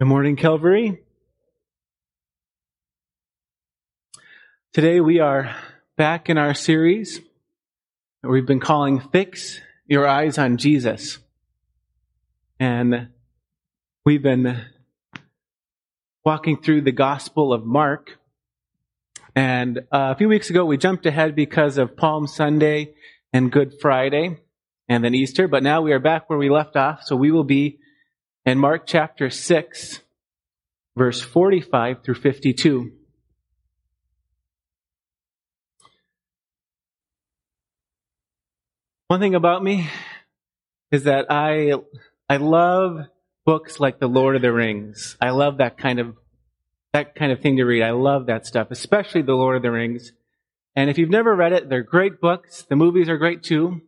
Good morning, Calvary. Today we are back in our series that we've been calling Fix Your Eyes on Jesus. And we've been walking through the Gospel of Mark. And uh, a few weeks ago we jumped ahead because of Palm Sunday and Good Friday and then Easter, but now we are back where we left off, so we will be in Mark chapter 6, verse 45 through 52. One thing about me is that I, I love books like The Lord of the Rings. I love that kind of, that kind of thing to read. I love that stuff, especially The Lord of the Rings. And if you've never read it, they're great books. The movies are great too.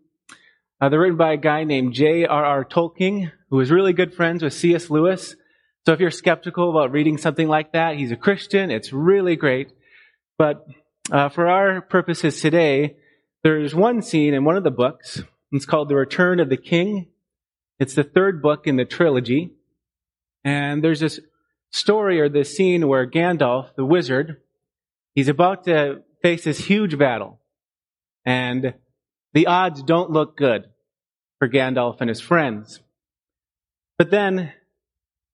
Uh, they're written by a guy named J.R.R. Tolkien, who was really good friends with C.S. Lewis. So if you're skeptical about reading something like that, he's a Christian. It's really great. But uh, for our purposes today, there's one scene in one of the books. It's called The Return of the King. It's the third book in the trilogy. And there's this story or this scene where Gandalf, the wizard, he's about to face this huge battle. And the odds don't look good for Gandalf and his friends. But then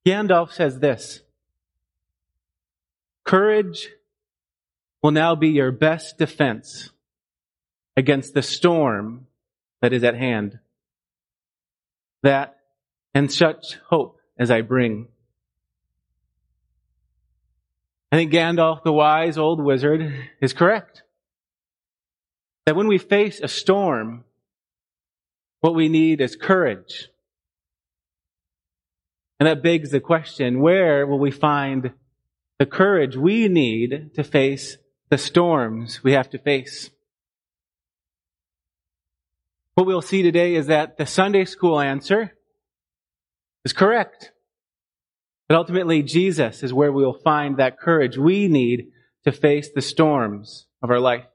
Gandalf says this Courage will now be your best defense against the storm that is at hand. That and such hope as I bring. I think Gandalf, the wise old wizard, is correct. That when we face a storm, what we need is courage. And that begs the question, where will we find the courage we need to face the storms we have to face? What we'll see today is that the Sunday school answer is correct. But ultimately, Jesus is where we will find that courage we need to face the storms of our life.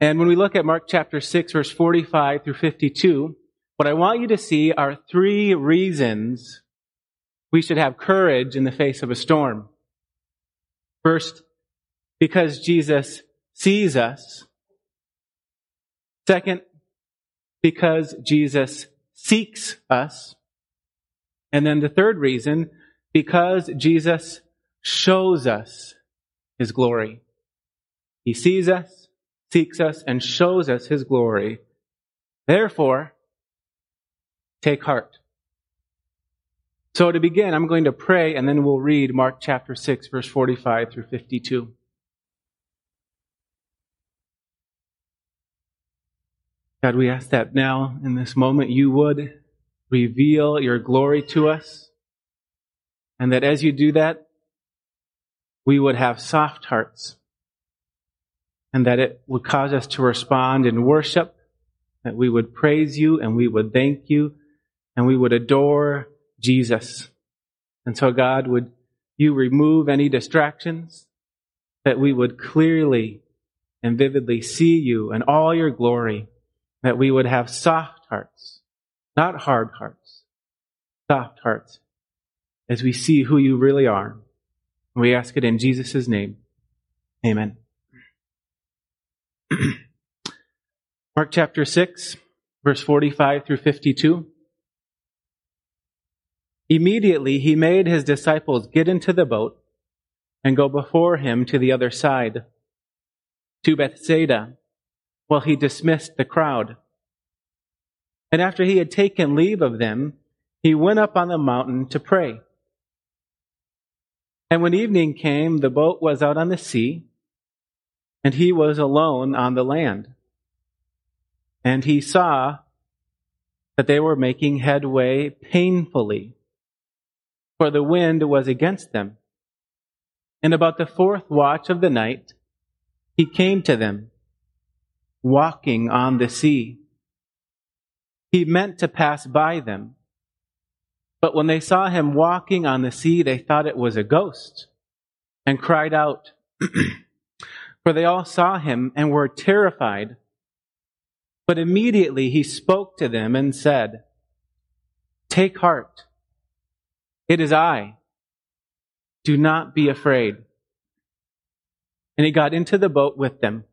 And when we look at Mark chapter 6, verse 45 through 52, what I want you to see are three reasons we should have courage in the face of a storm. First, because Jesus sees us. Second, because Jesus seeks us. And then the third reason, because Jesus shows us his glory. He sees us, seeks us, and shows us his glory. Therefore, take heart. So to begin, I'm going to pray and then we'll read Mark chapter 6, verse 45 through 52. God, we ask that now in this moment you would reveal your glory to us. And that as you do that, we would have soft hearts. And that it would cause us to respond in worship. That we would praise you and we would thank you and we would adore Jesus. And so God, would you remove any distractions that we would clearly and vividly see you and all your glory, that we would have soft hearts, not hard hearts, soft hearts as we see who you really are. And we ask it in Jesus' name. Amen. Mark chapter 6, verse 45 through 52. Immediately he made his disciples get into the boat and go before him to the other side, to Bethsaida, while he dismissed the crowd. And after he had taken leave of them, he went up on the mountain to pray. And when evening came, the boat was out on the sea, and he was alone on the land. And he saw that they were making headway painfully for the wind was against them. And about the fourth watch of the night, he came to them, walking on the sea. He meant to pass by them. But when they saw him walking on the sea, they thought it was a ghost and cried out. For they all saw him and were terrified. But immediately he spoke to them and said, Take heart. It is I. Do not be afraid. And he got into the boat with them,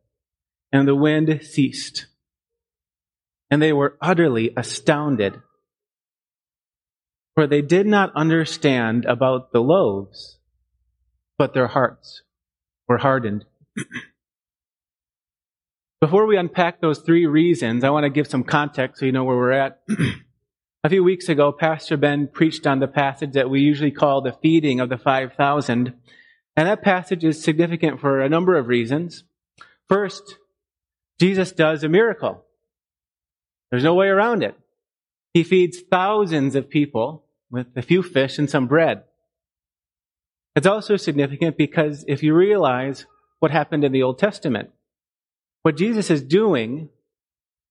and the wind ceased. And they were utterly astounded, for they did not understand about the loaves, but their hearts were hardened. Before we unpack those three reasons, I want to give some context so you know where we're at. a few weeks ago, Pastor Ben preached on the passage that we usually call the feeding of the 5,000. And that passage is significant for a number of reasons. First, Jesus does a miracle. There's no way around it. He feeds thousands of people with a few fish and some bread. It's also significant because if you realize what happened in the Old Testament, what Jesus is doing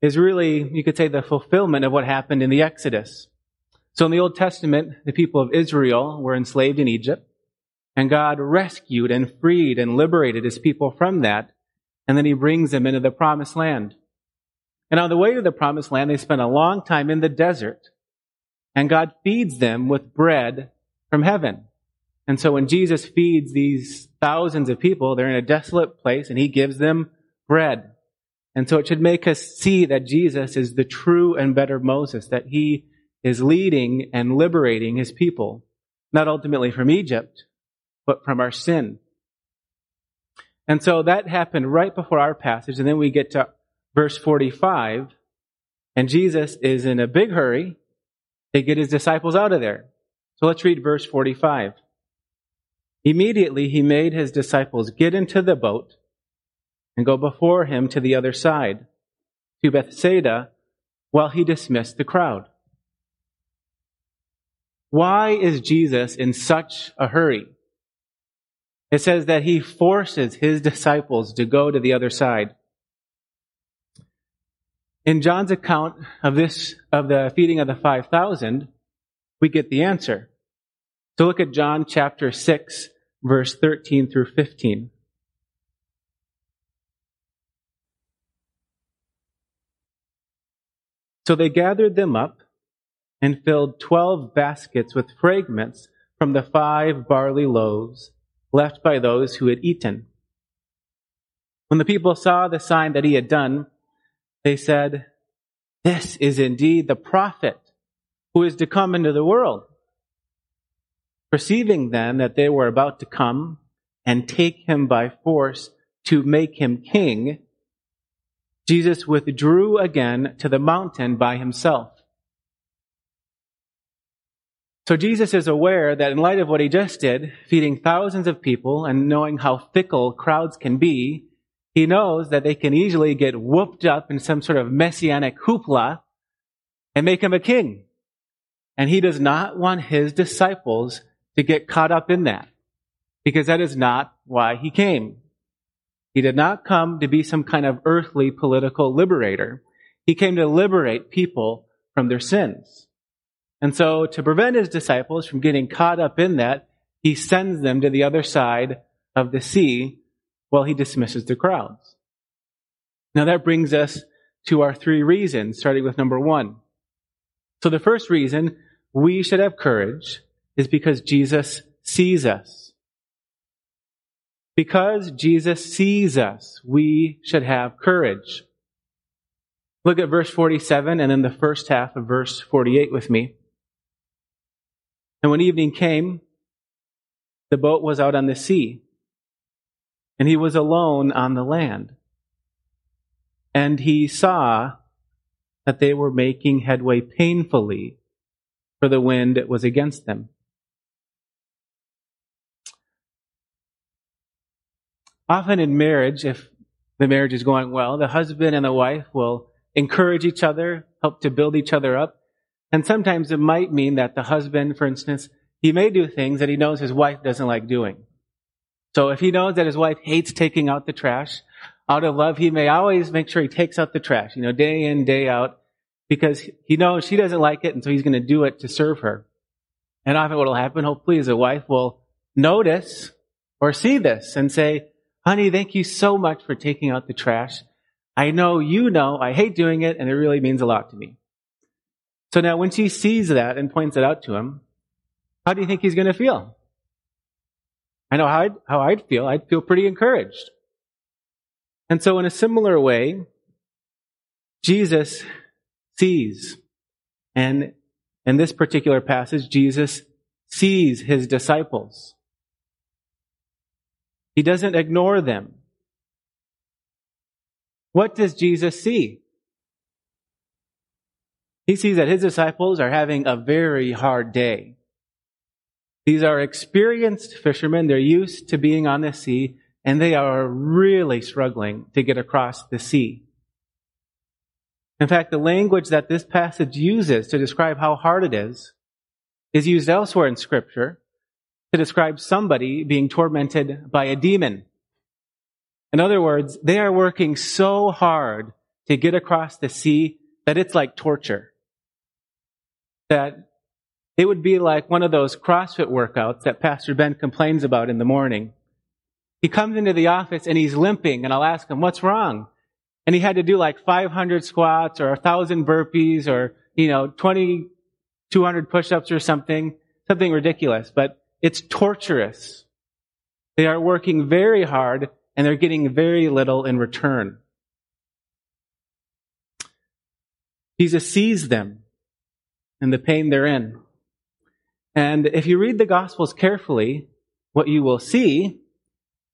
is really, you could say, the fulfillment of what happened in the Exodus. So in the Old Testament, the people of Israel were enslaved in Egypt, and God rescued and freed and liberated his people from that, and then he brings them into the promised land. And on the way to the promised land, they spend a long time in the desert, and God feeds them with bread from heaven. And so when Jesus feeds these thousands of people, they're in a desolate place, and he gives them bread. And so it should make us see that Jesus is the true and better Moses, that he is leading and liberating his people, not ultimately from Egypt, but from our sin. And so that happened right before our passage, and then we get to verse 45, and Jesus is in a big hurry to get his disciples out of there. So let's read verse 45. Immediately he made his disciples get into the boat and go before him to the other side, to Bethsaida, while he dismissed the crowd. Why is Jesus in such a hurry? It says that he forces his disciples to go to the other side. In John's account of this, of the feeding of the 5,000, we get the answer. So look at John chapter 6, verse 13 through 15. So they gathered them up and filled twelve baskets with fragments from the five barley loaves left by those who had eaten. When the people saw the sign that he had done, they said, This is indeed the prophet who is to come into the world. Perceiving then that they were about to come and take him by force to make him king, Jesus withdrew again to the mountain by himself. So Jesus is aware that in light of what he just did, feeding thousands of people and knowing how fickle crowds can be, he knows that they can easily get whooped up in some sort of messianic hoopla and make him a king. And he does not want his disciples to get caught up in that because that is not why he came. He did not come to be some kind of earthly political liberator. He came to liberate people from their sins. And so to prevent his disciples from getting caught up in that, he sends them to the other side of the sea while he dismisses the crowds. Now that brings us to our three reasons, starting with number one. So the first reason we should have courage is because Jesus sees us. Because Jesus sees us, we should have courage. Look at verse 47 and then the first half of verse 48 with me. And when evening came, the boat was out on the sea, and he was alone on the land. And he saw that they were making headway painfully, for the wind was against them. Often in marriage, if the marriage is going well, the husband and the wife will encourage each other, help to build each other up. And sometimes it might mean that the husband, for instance, he may do things that he knows his wife doesn't like doing. So if he knows that his wife hates taking out the trash, out of love, he may always make sure he takes out the trash, you know, day in, day out, because he knows she doesn't like it, and so he's going to do it to serve her. And often what will happen, hopefully, is the wife will notice or see this and say, honey, thank you so much for taking out the trash. I know you know I hate doing it and it really means a lot to me. So now when she sees that and points it out to him, how do you think he's going to feel? I know how I'd, how I'd feel. I'd feel pretty encouraged. And so in a similar way, Jesus sees. And in this particular passage, Jesus sees his disciples. He doesn't ignore them. What does Jesus see? He sees that his disciples are having a very hard day. These are experienced fishermen. They're used to being on the sea, and they are really struggling to get across the sea. In fact, the language that this passage uses to describe how hard it is is used elsewhere in Scripture to describe somebody being tormented by a demon. In other words, they are working so hard to get across the sea that it's like torture. That it would be like one of those CrossFit workouts that Pastor Ben complains about in the morning. He comes into the office and he's limping and I'll ask him, what's wrong? and he had to do like 500 squats or 1,000 burpees or, you know, 20, 200 push-ups or something, something ridiculous, but it's torturous. They are working very hard and they're getting very little in return. Jesus sees them and the pain they're in. And if you read the Gospels carefully, what you will see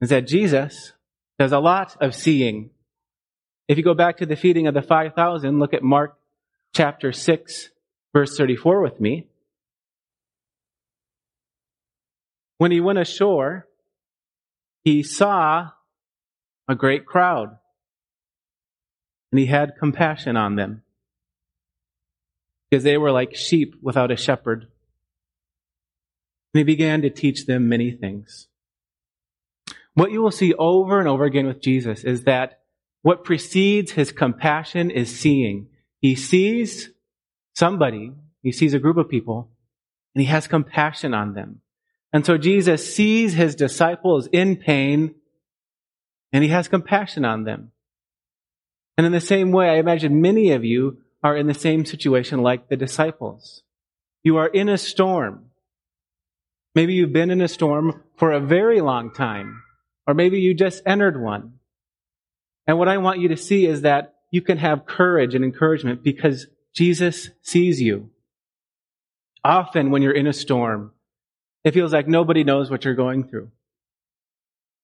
is that Jesus does a lot of seeing if you go back to the feeding of the 5,000, look at Mark chapter 6, verse 34 with me. When he went ashore, he saw a great crowd and he had compassion on them because they were like sheep without a shepherd. And he began to teach them many things. What you will see over and over again with Jesus is that what precedes his compassion is seeing. He sees somebody, he sees a group of people, and he has compassion on them. And so Jesus sees his disciples in pain, and he has compassion on them. And in the same way, I imagine many of you are in the same situation like the disciples. You are in a storm. Maybe you've been in a storm for a very long time, or maybe you just entered one. And what I want you to see is that you can have courage and encouragement because Jesus sees you. Often when you're in a storm, it feels like nobody knows what you're going through.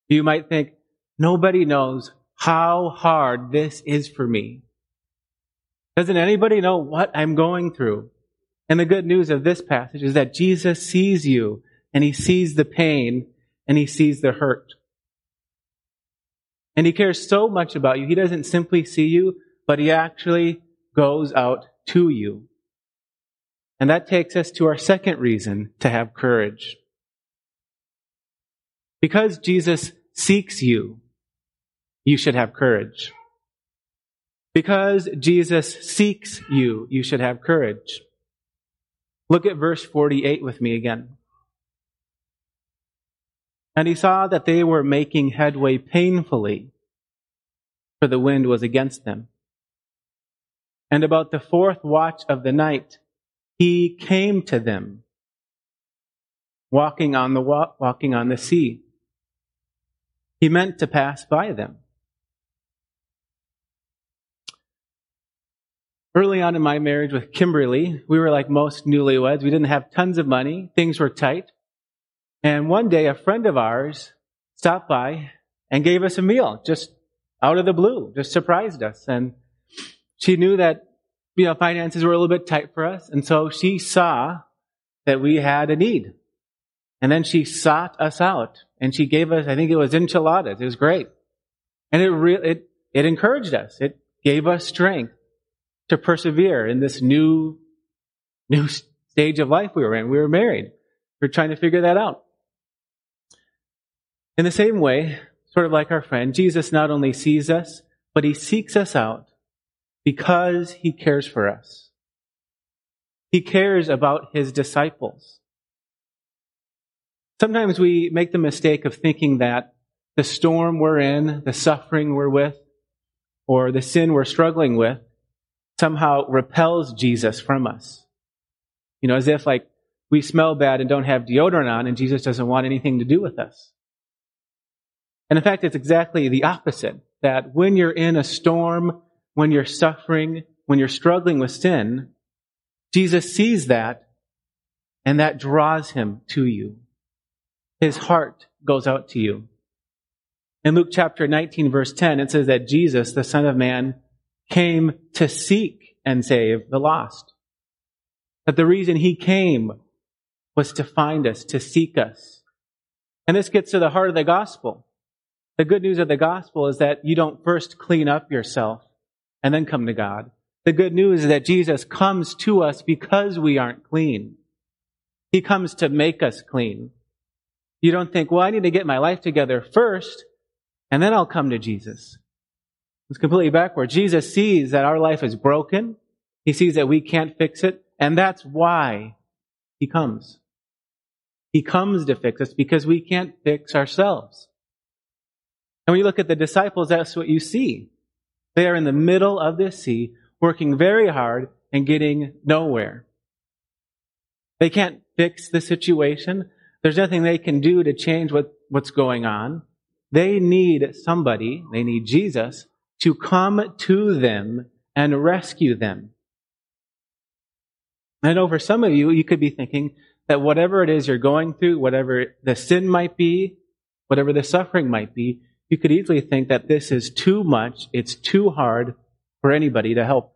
You might think, nobody knows how hard this is for me. Doesn't anybody know what I'm going through? And the good news of this passage is that Jesus sees you and he sees the pain and he sees the hurt. And he cares so much about you. He doesn't simply see you, but he actually goes out to you. And that takes us to our second reason to have courage. Because Jesus seeks you, you should have courage. Because Jesus seeks you, you should have courage. Look at verse 48 with me again. And he saw that they were making headway painfully, for the wind was against them. And about the fourth watch of the night, he came to them, walking on the wa- walking on the sea. He meant to pass by them. Early on in my marriage with Kimberly, we were like most newlyweds. We didn't have tons of money. Things were tight. And one day a friend of ours stopped by and gave us a meal, just out of the blue, just surprised us. And she knew that, you know, finances were a little bit tight for us. And so she saw that we had a need. And then she sought us out and she gave us, I think it was enchiladas. It was great. And it really, it, it encouraged us. It gave us strength to persevere in this new, new stage of life we were in. We were married. We are trying to figure that out. In the same way, sort of like our friend, Jesus not only sees us, but he seeks us out because he cares for us. He cares about his disciples. Sometimes we make the mistake of thinking that the storm we're in, the suffering we're with, or the sin we're struggling with somehow repels Jesus from us. You know, as if like we smell bad and don't have deodorant on, and Jesus doesn't want anything to do with us. And in fact, it's exactly the opposite. That when you're in a storm, when you're suffering, when you're struggling with sin, Jesus sees that and that draws him to you. His heart goes out to you. In Luke chapter 19 verse 10, it says that Jesus, the Son of Man, came to seek and save the lost. That the reason he came was to find us, to seek us. And this gets to the heart of the gospel. The good news of the gospel is that you don't first clean up yourself and then come to God. The good news is that Jesus comes to us because we aren't clean. He comes to make us clean. You don't think, well, I need to get my life together first, and then I'll come to Jesus. It's completely backward. Jesus sees that our life is broken. He sees that we can't fix it, and that's why he comes. He comes to fix us because we can't fix ourselves. And when you look at the disciples, that's what you see. They are in the middle of this sea, working very hard and getting nowhere. They can't fix the situation. There's nothing they can do to change what, what's going on. They need somebody, they need Jesus, to come to them and rescue them. I know for some of you, you could be thinking that whatever it is you're going through, whatever the sin might be, whatever the suffering might be, you could easily think that this is too much, it's too hard for anybody to help.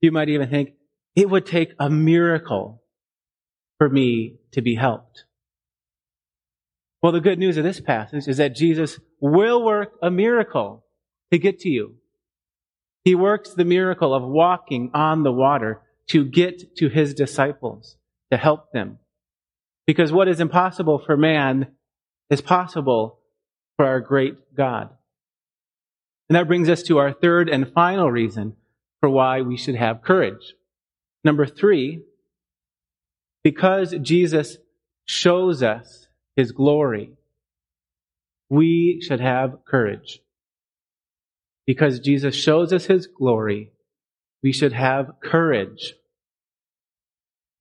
You might even think, it would take a miracle for me to be helped. Well, the good news of this passage is that Jesus will work a miracle to get to you. He works the miracle of walking on the water to get to his disciples, to help them. Because what is impossible for man is possible for our great God. And that brings us to our third and final reason for why we should have courage. Number three, because Jesus shows us his glory, we should have courage. Because Jesus shows us his glory, we should have courage.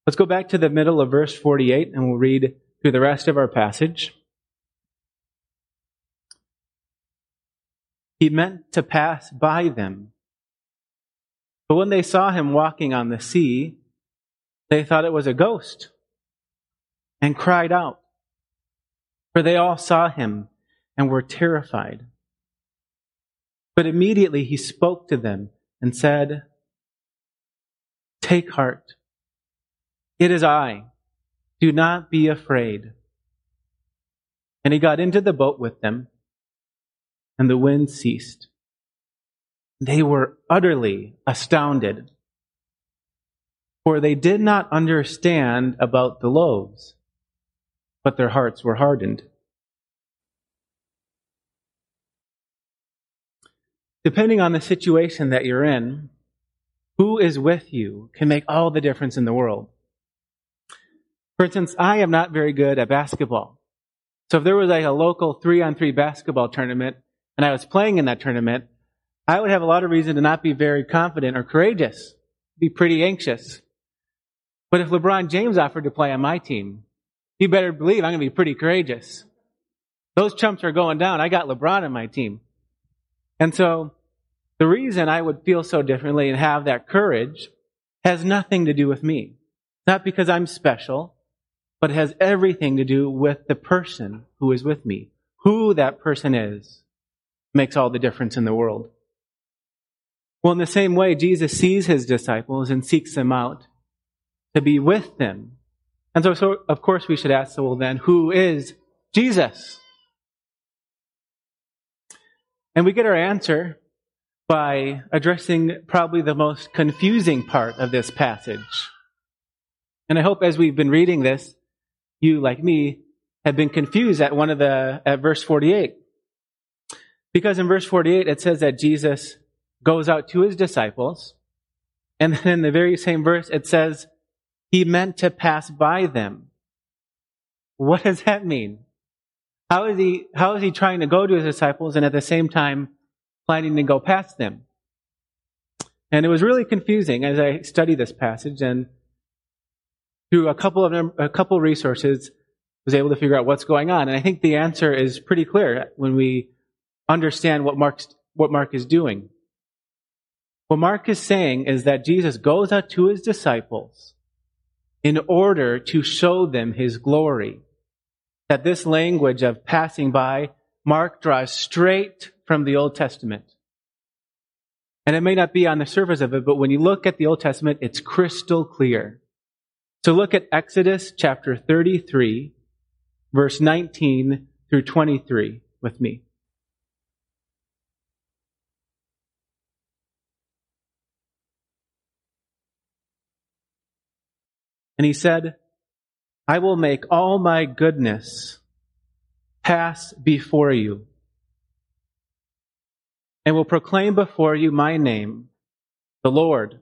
Let's go back to the middle of verse 48 and we'll read through the rest of our passage. He meant to pass by them. But when they saw him walking on the sea, they thought it was a ghost and cried out. For they all saw him and were terrified. But immediately he spoke to them and said, Take heart. It is I. Do not be afraid. And he got into the boat with them, and the wind ceased. They were utterly astounded for they did not understand about the loaves, but their hearts were hardened. Depending on the situation that you're in, who is with you can make all the difference in the world. For instance, I am not very good at basketball. So if there was like a local three on three basketball tournament and I was playing in that tournament, I would have a lot of reason to not be very confident or courageous, be pretty anxious. But if LeBron James offered to play on my team, you better believe I'm going to be pretty courageous. Those chumps are going down. I got LeBron on my team. And so the reason I would feel so differently and have that courage has nothing to do with me. Not because I'm special, but it has everything to do with the person who is with me. Who that person is makes all the difference in the world. Well, in the same way, Jesus sees his disciples and seeks them out to be with them. And so, so of course, we should ask, so well, then, who is Jesus? And we get our answer by addressing probably the most confusing part of this passage. And I hope as we've been reading this, you, like me, have been confused at one of the, at verse 48. Because in verse 48, it says that Jesus goes out to his disciples. And then in the very same verse, it says he meant to pass by them. What does that mean? How is he, how is he trying to go to his disciples and at the same time planning to go past them? And it was really confusing as I studied this passage and through a couple of a couple resources, was able to figure out what's going on. And I think the answer is pretty clear when we understand what Mark's, what Mark is doing. What Mark is saying is that Jesus goes out to his disciples in order to show them his glory. That this language of passing by, Mark draws straight from the Old Testament. And it may not be on the surface of it, but when you look at the Old Testament, it's crystal clear. So look at Exodus chapter 33, verse 19 through 23 with me. And he said, I will make all my goodness pass before you and will proclaim before you my name, the Lord.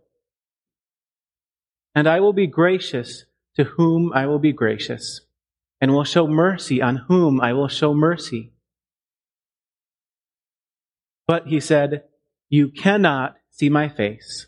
And I will be gracious to whom I will be gracious, and will show mercy on whom I will show mercy. But he said, You cannot see my face,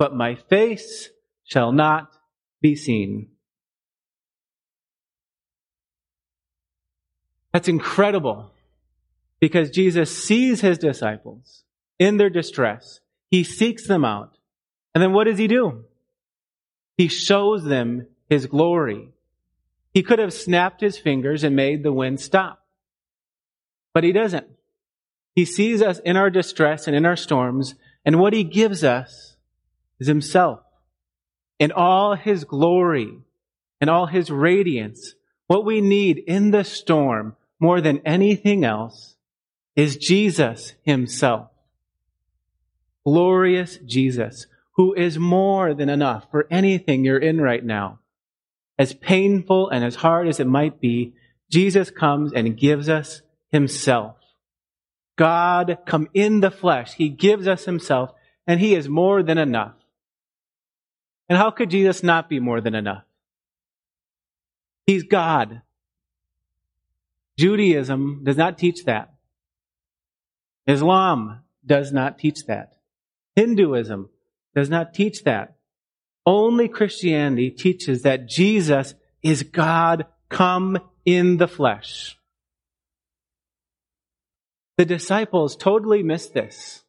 but my face shall not be seen. That's incredible because Jesus sees his disciples in their distress. He seeks them out. And then what does he do? He shows them his glory. He could have snapped his fingers and made the wind stop. But he doesn't. He sees us in our distress and in our storms, and what he gives us is himself. In all his glory and all his radiance, what we need in the storm more than anything else is Jesus himself. Glorious Jesus, who is more than enough for anything you're in right now. As painful and as hard as it might be, Jesus comes and gives us himself. God come in the flesh. He gives us himself and he is more than enough. And how could Jesus not be more than enough? He's God. Judaism does not teach that. Islam does not teach that. Hinduism does not teach that. Only Christianity teaches that Jesus is God come in the flesh. The disciples totally missed this.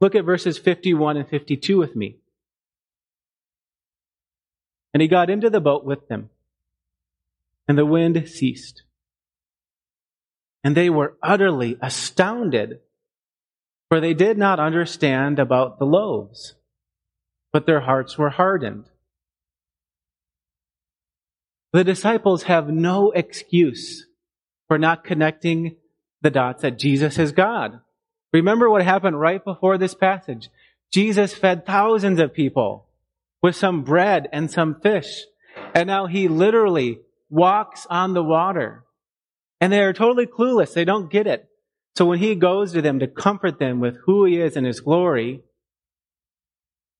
Look at verses 51 and 52 with me. And he got into the boat with them, and the wind ceased and they were utterly astounded, for they did not understand about the loaves, but their hearts were hardened. The disciples have no excuse for not connecting the dots that Jesus is God. Remember what happened right before this passage. Jesus fed thousands of people with some bread and some fish. And now he literally walks on the water. And they are totally clueless. They don't get it. So when he goes to them to comfort them with who he is and his glory,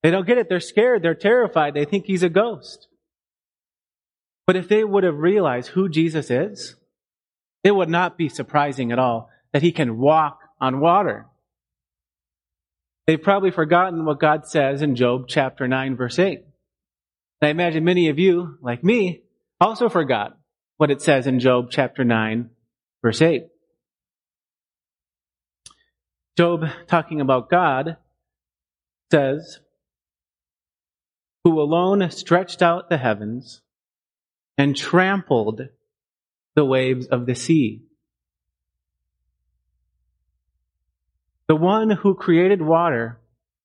they don't get it. They're scared. They're terrified. They think he's a ghost. But if they would have realized who Jesus is, it would not be surprising at all that he can walk on water. They've probably forgotten what God says in Job chapter 9 verse 8. I imagine many of you, like me, also forgot what it says in Job chapter 9, verse 8. Job, talking about God, says, Who alone stretched out the heavens and trampled the waves of the sea. The one who created water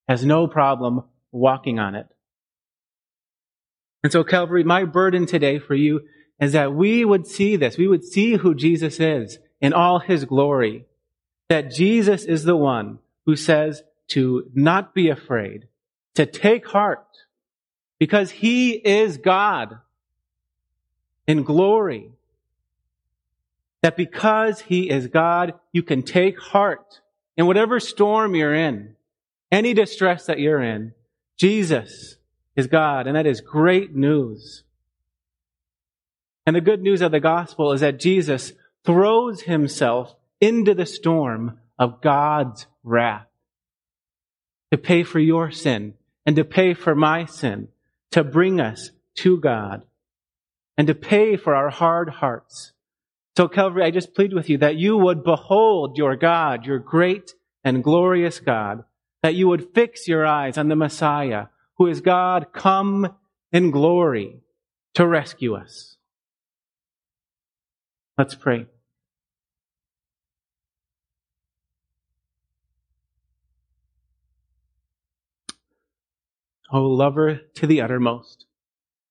has no problem walking on it. And so, Calvary, my burden today for you is that we would see this. We would see who Jesus is in all his glory. That Jesus is the one who says to not be afraid, to take heart, because he is God in glory. That because he is God, you can take heart in whatever storm you're in, any distress that you're in. Jesus is God, and that is great news. And the good news of the gospel is that Jesus throws himself into the storm of God's wrath to pay for your sin and to pay for my sin, to bring us to God and to pay for our hard hearts. So Calvary, I just plead with you that you would behold your God, your great and glorious God, that you would fix your eyes on the Messiah, who is God come in glory to rescue us. Let's pray. O lover to the uttermost,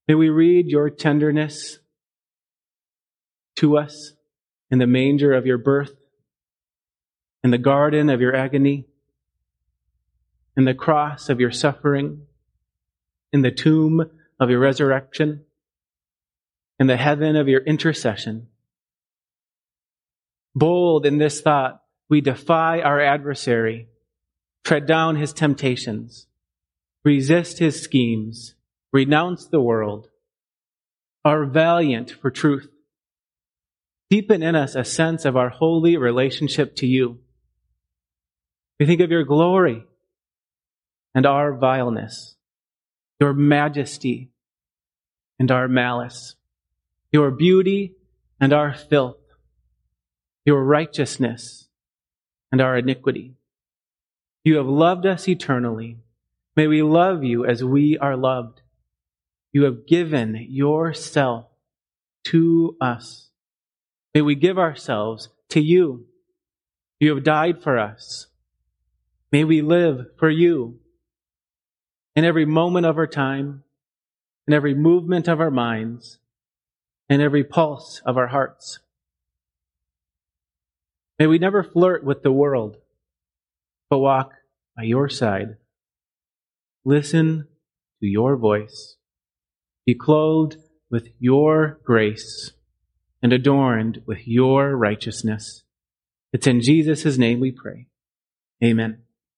may we read your tenderness to us in the manger of your birth, in the garden of your agony, in the cross of your suffering, in the tomb of your resurrection, in the heaven of your intercession. Bold in this thought, we defy our adversary, tread down his temptations, resist his schemes, renounce the world, are valiant for truth. Deepen in us a sense of our holy relationship to you. We think of your glory and our vileness, your majesty and our malice, your beauty and our filth your righteousness and our iniquity. You have loved us eternally. May we love you as we are loved. You have given yourself to us. May we give ourselves to you. You have died for us. May we live for you in every moment of our time, in every movement of our minds, in every pulse of our hearts. May we never flirt with the world, but walk by your side. Listen to your voice. Be clothed with your grace and adorned with your righteousness. It's in Jesus' name we pray. Amen.